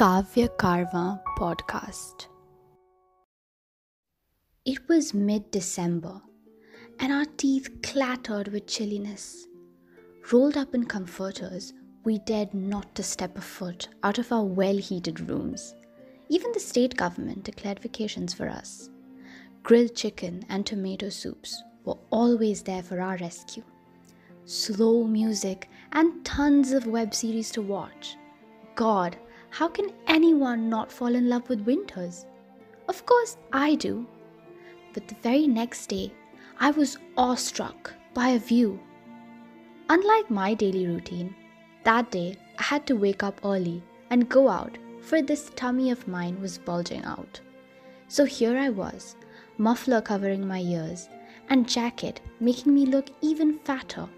Kavya Karva podcast. It was mid December, and our teeth clattered with chilliness. Rolled up in comforters, we dared not to step a foot out of our well heated rooms. Even the state government declared vacations for us. Grilled chicken and tomato soups were always there for our rescue. Slow music and tons of web series to watch. God, how can anyone not fall in love with winters? Of course, I do. But the very next day, I was awestruck by a view. Unlike my daily routine, that day I had to wake up early and go out, for this tummy of mine was bulging out. So here I was, muffler covering my ears, and jacket making me look even fatter.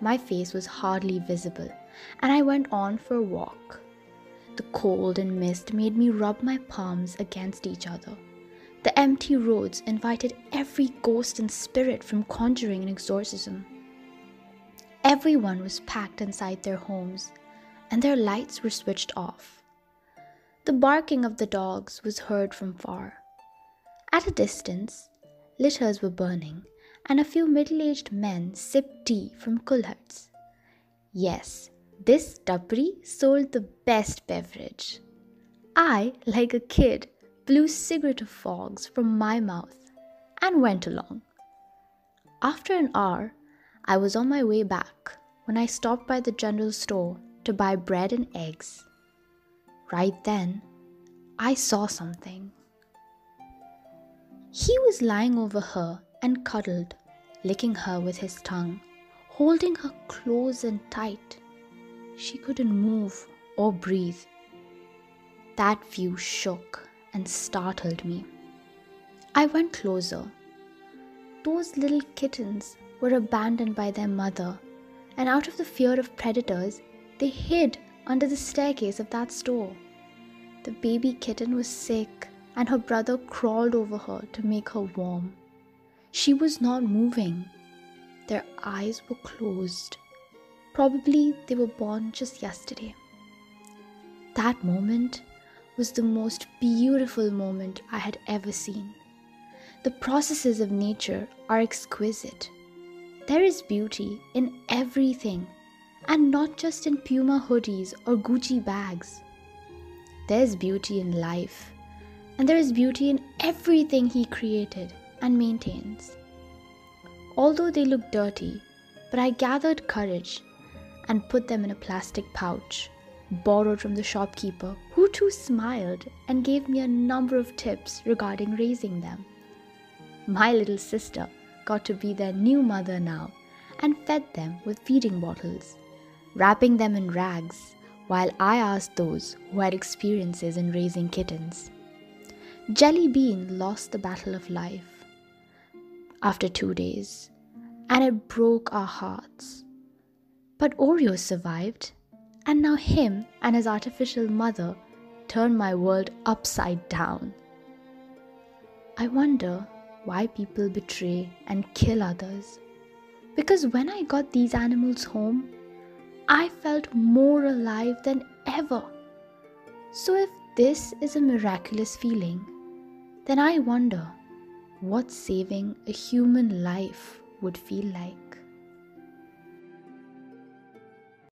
My face was hardly visible, and I went on for a walk. The cold and mist made me rub my palms against each other. The empty roads invited every ghost and spirit from conjuring an exorcism. Everyone was packed inside their homes, and their lights were switched off. The barking of the dogs was heard from far. At a distance, litters were burning, and a few middle aged men sipped tea from kulharts. Yes, this tapri sold the best beverage. I, like a kid, blew cigarette fogs from my mouth and went along. After an hour, I was on my way back when I stopped by the general store to buy bread and eggs. Right then, I saw something. He was lying over her and cuddled, licking her with his tongue, holding her close and tight. She couldn't move or breathe. That view shook and startled me. I went closer. Those little kittens were abandoned by their mother, and out of the fear of predators, they hid under the staircase of that store. The baby kitten was sick, and her brother crawled over her to make her warm. She was not moving. Their eyes were closed. Probably they were born just yesterday. That moment was the most beautiful moment I had ever seen. The processes of nature are exquisite. There is beauty in everything, and not just in Puma hoodies or Gucci bags. There's beauty in life, and there is beauty in everything He created and maintains. Although they look dirty, but I gathered courage and put them in a plastic pouch, borrowed from the shopkeeper, who too smiled and gave me a number of tips regarding raising them. My little sister got to be their new mother now and fed them with feeding bottles, wrapping them in rags while I asked those who had experiences in raising kittens. Jelly Bean lost the battle of life after two days, and it broke our hearts. But Oreo survived, and now him and his artificial mother turned my world upside down. I wonder why people betray and kill others. Because when I got these animals home, I felt more alive than ever. So, if this is a miraculous feeling, then I wonder what saving a human life would feel like.